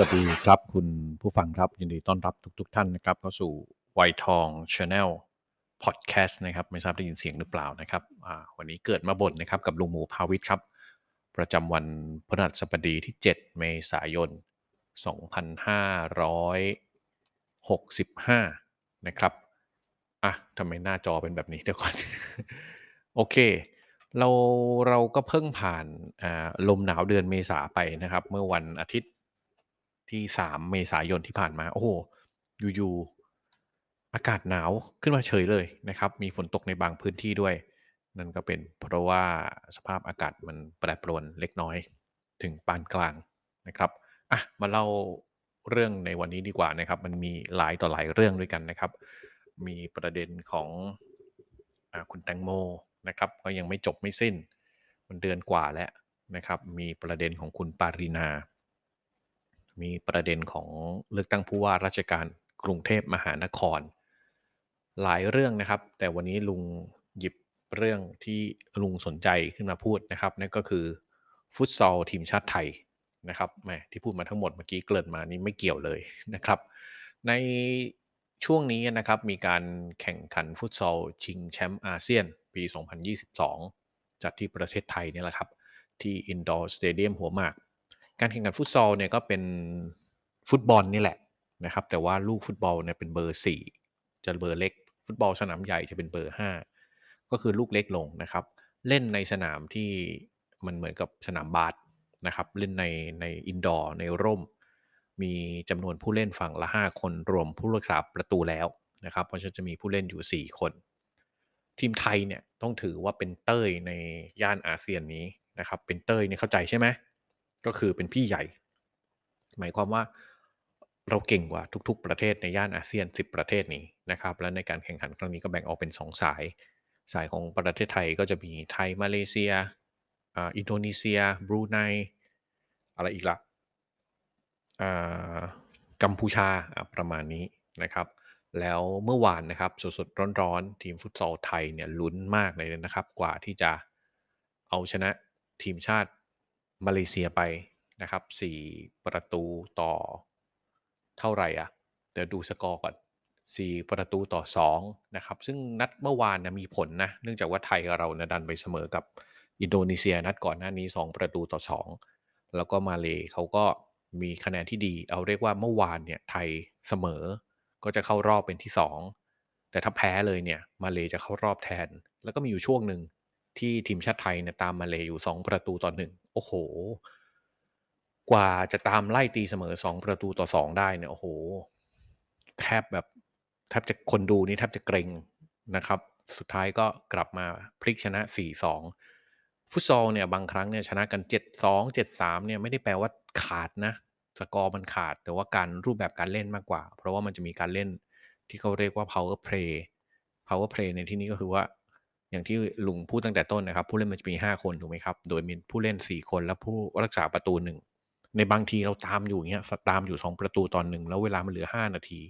สวัสดีครับ คุณผู้ฟังครับ ยินดีต้อนรับทุกๆท่านนะครับเข้าสู่วัยทอง Channel พอดแคสต์นะครับ ไม่ทราบได้ยินเสียงหรือเปล่านะครับวันนี้เกิดมาบ่นนะครับ กับลุงหมูพาวิทครับ ประจำวันพฤหัสบดีที่ 7 เมษายน 2565 นะครับอะทำไมหน้าจอเป็นแบบนี้เดี๋ยวก่อน โอเคเราเราก็เพิ่งผ่านลมหนาวเดือนเมษาไปนะครับ เมื่อวันอาทิตย์ ที่3เมษายนที่ผ่านมา โอ้โหอยู่ๆอากาศหนาวขึ้นมาเฉยเลยนะครับ มีฝนตกในบางพื้นที่ด้วย นั่นก็เป็นเพราะว่าสภาพอากาศมันแปรปรวนเล็กน้อยถึงปานกลางนะครับอะมาเล่าเรื่องในวันนี้ดีกว่านะครับ มันมีหลายต่อหลายเรื่องด้วยกันนะครับ มีประเด็นของอคุณแตงโมนะครับ ก็ยังไม่จบไม่สิ้น มันเดือนกว่าแล้วนะครับ มีประเด็นของคุณปารินา มีประเด็นของเลือกตั้งผู้ว่าราชการกรุงเทพมหานคร หลายเรื่องนะครับ แต่วันนี้ลุงหยิบเรื่องที่ลุงสนใจขึ้นมาพูดนะครับนั่นก็คือฟุตซอลทีมชาติไทยนะครับแมที่พูดมาทั้งหมดเมื่อกี้เกริ่นมานี่ไม่เกี่ยวเลยนะครับ ในช่วงนี้นะครับมีการแข่งขันฟุตซอลชิงแชมป์อาเซียนปี 2022 จัดที่ประเทศไทยนี่แหละครับ ที่อินดอร์สเตเดียมหัวหมาก การแข่งขันฟุตซอลเนี่ยก็เป็นฟุตบอลนี่แหละนะครับ แต่ว่าลูกฟุตบอลเนี่ยเป็นเบอร์ 4 จะเบอร์เล็ก ฟุตบอลสนามใหญ่จะเป็นเบอร์ 5 ก็คือลูกเล็กลงนะครับ เล่นในสนามที่มันเหมือนกับสนามบาสนะครับ เล่นในในอินดอร์ในร่ม มีจำนวนผู้เล่นฝั่งละ 5 คนรวมผู้รักษาประตูแล้วนะครับ เพราะฉะนั้นจะมีผู้เล่นอยู่ 4 คน ทีมไทยเนี่ยต้องถือว่าเป็นเต้ยในย่านอาเซียนนี้นะครับ เป็นเต้ยเนี่ยเข้าใจใช่ไหม ก็คือเป็นพี่ใหญ่ หมายความว่าเราเก่งกว่าทุก ๆ ประเทศในย่านอาเซียน 10 ประเทศนี้นะครับ และในการแข่งขันครั้งนี้ก็แบ่งออกเป็น 2 สาย สายของประเทศไทยก็จะมีไทย มาเลเซียอ,อินโดนีเซีย บรูไน อะไรอีกละอ่ากัมพูชาประมาณนี้นะครับ แล้วเมื่อวานนะครับสดๆร้อนๆ ทีมฟุตซอลไทยเนี่ยลุ้นมากเลยนะครับ กว่าที่จะเอาชนะทีมชาติ มาเลเซียไปนะครับ4ประตูต่อเท่าไหร่อะเดี๋ยวดูสกอร์ก่อน4 ประตูต่อ2นะครับซึ่งนัดเมื่อวานนะมีผลนะเนื่องจากว่าไทยกับเรานะดันไปเสมอกับอินโดนีเซียนัดก่อนหน้านี้ 2 ประตูต่อ 2 แล้วก็มาเลเขาก็มีคะแนนที่ดี เอาเรียกว่าเมื่อวานเนี่ยไทยเสมอ ก็จะเข้ารอบเป็นที่ 2 แต่ถ้าแพ้เลยเนี่ยมาเลจะเข้ารอบแทน แล้วก็มีอยู่ช่วงหนึ่งที่ทีมชาติไทยเนี่ยตามมาเลอยู่ 2 ประตูต่อหนึ่ง โอ้โห กว่าจะตามไล่ตีเสมอ2ประตูต่อ2ได้เนี่ยโอ้โห แทบแบบแทบจะคนดูนี่แทบจะเกรงนะครับ สุดท้ายก็กลับมาพลิกชนะ 4-2 ฟุตซอลเนี่ยบางครั้งเนี่ยชนะกัน 7-2 7-3 เนี่ยไม่ได้แปลว่าขาดนะสกอร์มันขาด แต่ว่าการรูปแบบการเล่นมากกว่า เพราะว่ามันจะมีการเล่นที่เขาเรียกว่า power play power play ในที่นี้ก็คือว่า อย่างที่ลุงพูดตั้งแต่ต้นนะครับ ผู้เล่นมันจะมี 5 คนถูกไหมครับ โดยมีผู้เล่น 4 คนและผู้รักษาประตูหนึ่งในบางทีเราตามอยู่อย่างเงี้ยตามอยู่ 2 ประตูตอนหนึ่งแล้วเวลามันเหลือ 5 นาที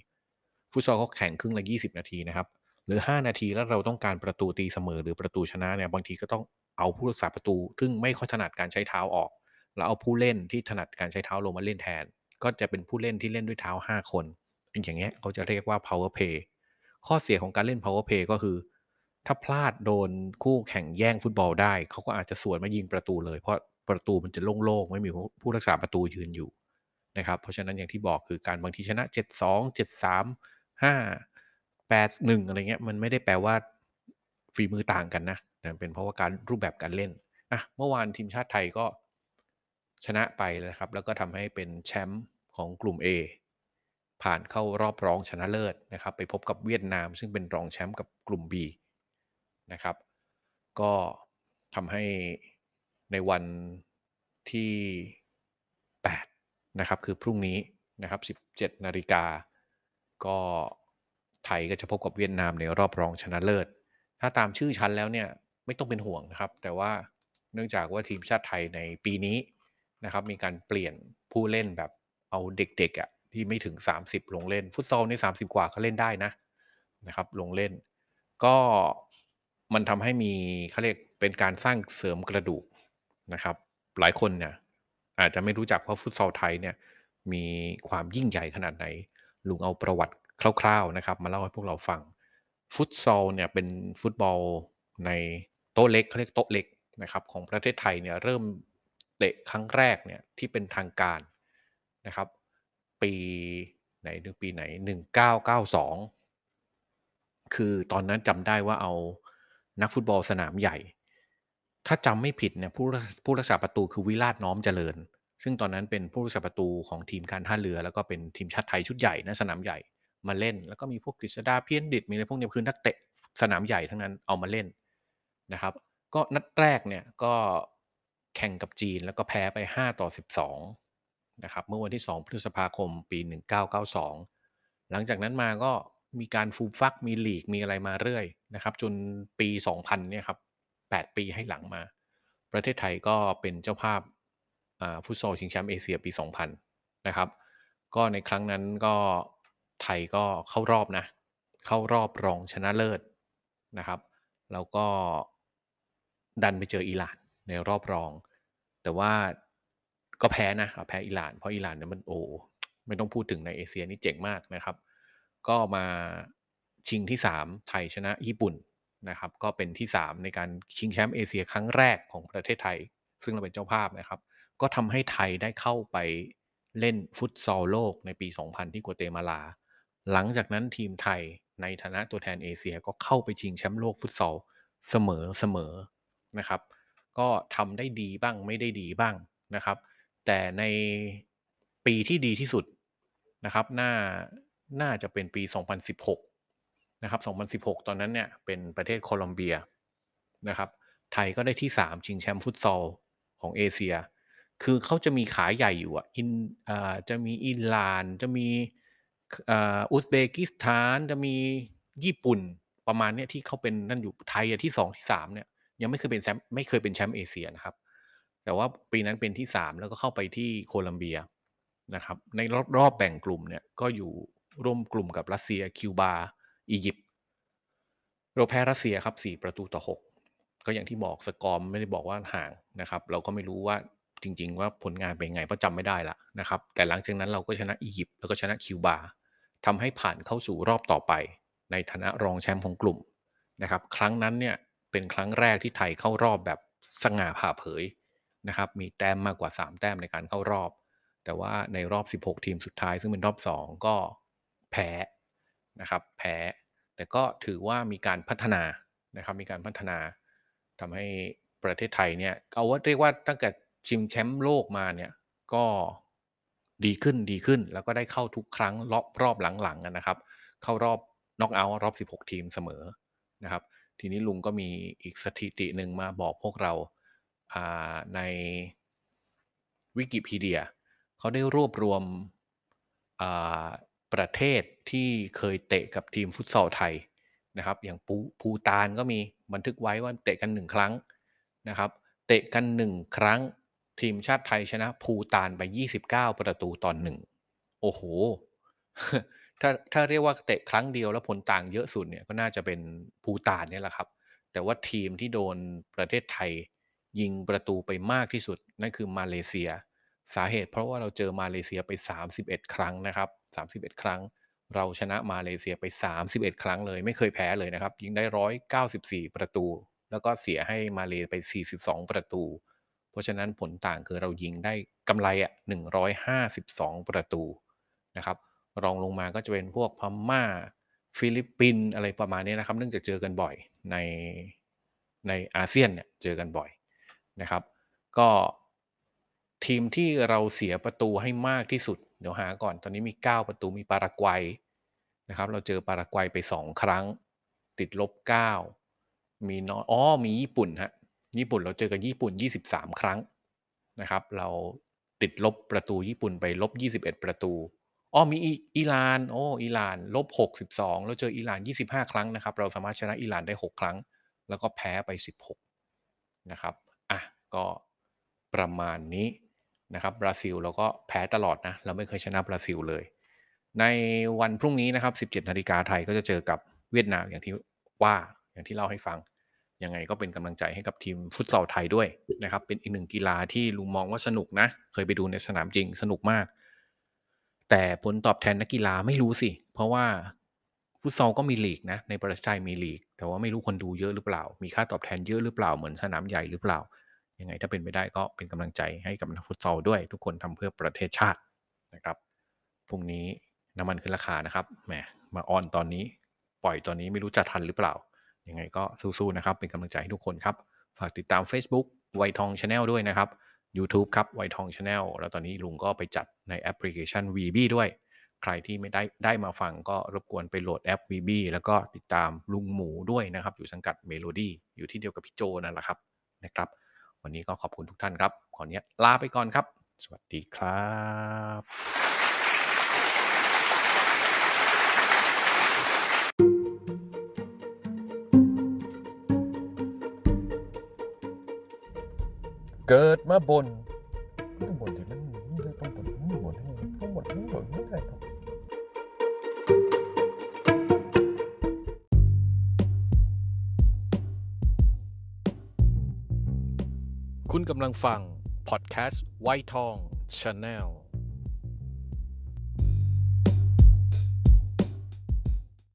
ฟุตซอลเขาแข่งครึ่งละ 20 นาทีนะครับเหลือ 5 นาทีแล้วเราต้องการประตูตีเสมอหรือประตูชนะเนี่ยบางทีก็ต้องเอาผู้รักษาประตู ซึ่งไม่ค่อยถนัดการใช้เท้าออก แล้วเอาผู้เล่นที่ถนัดการใช้เท้าลงมาเล่นแทน ก็จะเป็นผู้เล่นที่เล่นด้วยเท้า 5 คน อย่างเงี้ยเขาจะเรียกว่า power play ข้อเสียของการเล่น power play ก็คือ ถ้าพลาดโดนคู่แข่งแย่งฟุตบอลได้ เขาก็อาจจะสวนมายิงประตูเลย เพราะประตูมันจะโล่งๆ ไม่มีผู้รักษาประตูยืนอยู่นะครับ เพราะฉะนั้นอย่างที่บอกคือการบางทีชนะ 7-2 7-3 5 8 1 อะไรเงี้ยมันไม่ได้แปลว่าฝีมือต่างกันนะ แต่เป็นเพราะว่าการรูปแบบการเล่นอะเมื่อวานทีมชาติไทยก็ชนะไปนะครับ แล้วก็ทำให้เป็นแชมป์ของกลุ่ม A ผ่านเข้ารอบรองชนะเลิศนะครับ ไปพบกับเวียดนาม ซึ่งเป็นรองแชมป์กับกลุ่ม B นะครับ ก็ทำให้ในวันที่ 8 นะครับ คือพรุ่งนี้นะครับ 17 นาฬิกา ก็ไทยก็จะพบกับเวียดนามในรอบรองชนะเลิศ ถ้าตามชื่อชั้นแล้วเนี่ยไม่ต้องเป็นห่วงนะครับ แต่ว่าเนื่องจากว่าทีมชาติไทยในปีนี้นะครับ มีการเปลี่ยนผู้เล่นแบบเอาเด็กๆอะ่ะที่ไม่ถึง 30 ลงเล่น ฟุตซอลใน 30 กว่าก็เล่นได้นะนะครับ ลงเล่น ก็ มันทำให้มีเขาเรียกเป็นการสร้างเสริมกระดูกนะครับ หลายคนเนี่ยอาจจะไม่รู้จักว่าฟุตซอลไทยเนี่ยมีความยิ่งใหญ่ขนาดไหน ลุงเอาประวัติคร่าวๆนะครับ มาเล่าให้พวกเราฟัง ฟุตซอลเนี่ยเป็นฟุตบอลในโต๊ะเล็กเขาเรียกโต๊ะเล็กนะครับของประเทศไทยเนี่ยเริ่มเตะครั้งแรกเนี่ยที่เป็นทางการนะครับ ปีไหนนึงปีไหน 1992 คือตอนนั้นจำได้ว่าเอา นักฟุตบอลสนามใหญ่ ถ้าจำไม่ผิดเนี่ยผู้ผู้รักษาประตูคือวิราชน้อมเจริญ ซึ่งตอนนั้นเป็นผู้รักษาประตูของทีมการท่าเรือ แล้วก็เป็นทีมชาติไทยชุดใหญ่นะสนามใหญ่มาเล่น แล้วก็มีพวกกฤษดาเพี้ยนดิตมีอะไรพวกนี้คือนักเตะสนามใหญ่ทั้งนั้นเอามาเล่นนะครับ ก็นัดแรกเนี่ยก็แข่งกับจีนแล้วก็แพ้ไป 5 ต่อ 12นะครับเมื่อวันที่ 2 พฤษภาคมปี 1992 หลังจากนั้นมาก็ มีการฟูมฟักมีหลีกมีอะไรมาเรื่อยนะครับ จนปี 2000เนี่ยครับ8ปีให้หลังมา ประเทศไทยก็เป็นเจ้าภาพฟุตซอลชิงแชมป์เอเชียปี 2000 นะครับ ก็ในครั้งนั้นก็ไทยก็เข้ารอบนะ เข้ารอบรองชนะเลิศนะครับ แล้วก็ดันไปเจออิหร่านในรอบรอง แต่ว่าก็แพ้นะแพ้อิหร่านเพราะอิหร่านเนี่ยมันโอ้ไม่ต้องพูดถึงในเอเชียนี่เจ๋งมากนะครับ ก็มาชิงที่ 3 ไทยชนะญี่ปุ่นนะครับ ก็เป็นที่ 3 ในการชิงแชมป์เอเชียครั้งแรกของประเทศไทย ซึ่งเราเป็นเจ้าภาพนะครับ ก็ทำให้ไทยได้เข้าไปเล่นฟุตซอลโลกในปี 2000 ที่กัวเตมาลา หลังจากนั้นทีมไทยในฐานะตัวแทนเอเชียก็เข้าไปชิงแชมป์โลกฟุตซอลเสมอเสมอนะครับ ก็ทำได้ดีบ้างไม่ได้ดีบ้างนะครับ แต่ในปีที่ดีที่สุดนะครับ หน่า น่าจะเป็นปี 2016 นะครับ 2016 ตอนนั้นเนี่ยเป็นประเทศโคลอมเบียนะครับ ไทยก็ได้ที่ 3 ชิงแชมป์ฟุตซอลของเอเชีย คือเขาจะมีขาใหญ่อยู่อะ อินอ่าจะมีอิหร่าน จะมีอ่าอุซเบกิสถาน จะมีญี่ปุ่น ประมาณเนี้ยที่เขาเป็นนั่นอยู่ ไทยที่สองที่สามเนี่ย ยังไม่เคยเป็นแชมป์ ไม่เคยเป็นแชมป์เอเชียนะครับ แต่ว่าปีนั้นเป็นที่สามแล้วก็เข้าไปที่โคลัมเบียนะครับ ในรอบรอบแบ่งกลุ่มเนี่ยก็อยู่ ร่วมกลุ่มกับรัสเซียคิวบาอียิปต์เราแพ้รัสเซียครับ 4 ประตูต่อ 6 ก็อย่างที่บอกสกอร์ไม่ได้บอกว่าห่างนะครับ เราก็ไม่รู้ว่าจริง ๆ ว่าผลงานเป็นไงเพราะจำไม่ได้ละนะครับ แต่หลังจากนั้นเราก็ชนะอียิปต์แล้วก็ชนะคิวบาทำให้ผ่านเข้าสู่รอบต่อไป ในฐานะรองแชมป์ของกลุ่มนะครับ ครั้งนั้นเนี่ยเป็นครั้งแรกที่ไทยเข้ารอบแบบสง่าผ่าเผยนะครับ มีแต้มมากกว่า 3 แต้มในการเข้ารอบ แต่ว่าในรอบ 16 ทีมสุดท้ายซึ่งเป็นรอบ 2 ก็ แพ้นะครับแพ้แต่ก็ถือว่ามีการพัฒนานะครับมีการพัฒนาทำให้ประเทศไทยเนี่ยเอาว่าเรียกว่าตั้งแต่ชิงแชมป์โลกมาเนี่ยก็ดีขึ้นดีขึ้น แล้วก็ได้เข้าทุกครั้งรอบรอบหลังๆนะครับ เข้ารอบน็อกเอาท์รอบ 16 ทีมเสมอนะครับ ทีนี้ลุงก็มีอีกสถิติหนึ่งมาบอกพวกเราในวิกิพีเดียเขาได้รวบรวม ประเทศที่เคยเตะกับทีมฟุตซอลไทยนะครับ อย่างปูภูตานก็มีบันทึกไว้ว่าเตะกันหนึ่งครั้งนะครับเตะกันหนึ่งครั้งทีมชาติไทยชนะภูตานไป 29 ประตูต่อหนึ่งโอ้โห ถ้าถ้าเรียกว่าเตะครั้งเดียวแล้วผลต่างเยอะสุดเนี่ยก็น่าจะเป็นภูตานเนี่ยแหละครับ แต่ว่าทีมที่โดนประเทศไทยยิงประตูไปมากที่สุด นั่นคือมาเลเซีย สาเหตุเพราะว่าเราเจอมาเลเซียไป 31 ครั้งนะครับ 31 ครั้ง เราชนะมาเลเซียไป 31 ครั้งเลย ไม่เคยแพ้เลยนะครับ ยิงได้ 194 ประตู แล้วก็เสียให้มาเลไป 42 ประตู เพราะฉะนั้นผลต่างคือเรายิงได้กำไรอะ152 ประตูนะครับ รองลงมาก็จะเป็นพวกพม่า ฟิลิปปินอะไรประมาณนี้นะครับ เนื่องจากเจอกันบ่อยในในอาเซียนเนี่ยเจอกันบ่อยนะครับ ก็ ทีมที่เราเสียประตูให้มากที่สุด เดี๋ยวหาก่อน ตอนนี้มี 9 ประตูมีปารากวัยนะครับ เราเจอปารากวัยไป 2 ครั้ง ติดลบ 9 มีน้อยอ๋อมีญี่ปุ่นฮะญี่ปุ่นเราเจอกับญี่ปุ่น 23 ครั้งนะครับ เราติดลบประตูญี่ปุ่นไปลบ 21 ประตูอ๋อมีอิหร่านโอ้อิหร่านลบ 62 แล้วเจออิหร่าน 25 ครั้งนะครับ เราสามารถชนะอิหร่านได้ 6 ครั้ง แล้วก็แพ้ไป 16 นะครับอะก็ประมาณนี้ นะครับบราซิลเราก็แพ้ตลอดนะ เราไม่เคยชนะบราซิลเลย ในวันพรุ่งนี้นะครับ 17 นาฬิกาไทยก็จะเจอกับเวียดนามอย่างที่ว่าอย่างที่เล่าให้ฟัง ยังไงก็เป็นกำลังใจให้กับทีมฟุตซอลไทยด้วยนะครับ เป็นอีกหนึ่งกีฬาที่ลุงมองว่าสนุกนะ เคยไปดูในสนามจริงสนุกมาก แต่ผลตอบแทนนักกีฬาไม่รู้สิ เพราะว่าฟุตซอลก็มีลีกนะในประเทศไทยมีลีก แต่ว่าไม่รู้คนดูเยอะหรือเปล่า มีค่าตอบแทนเยอะหรือเปล่าเหมือนสนามใหญ่หรือเปล่า ยังไงถ้าเป็นไปได้ก็เป็นกำลังใจให้กับนักฟุตซอลด้วย ทุกคนทำเพื่อประเทศชาตินะครับพรุ่งนี้น้ำมันขึ้นราคานะครับแหมมา on ตอนนี้ ปล่อยตอนนี้ไม่รู้จะทันหรือเปล่า ยังไงก็สู้ๆนะครับ เป็นกำลังใจให้ทุกคนครับ ฝากติดตาม Facebook วัยทอง Channel ด้วยนะครับ YouTube ครับวัยทอง Channel แล้วตอนนี้ลุงก็ไปจัดในแอปพลิเคชัน VB ด้วย ใครที่ไม่ได้ได้มาฟังก็รบกวนไปโหลดแอป VB แล้วก็ติดตามลุงหมูด้วยนะครับ อยู่สังกัดเมโลดี้อยู่ที่เดียวกับพี่โจนั่นแหละครับนะครับ วันนี้ก็ขอบคุณทุกท่านครับ ขออนุญาตลาไปก่อนครับ สวัสดีครับเกิดมาบ่นต้องบนที่มัน กำลังฟัง พอดแคสต์ไวทองชาแนล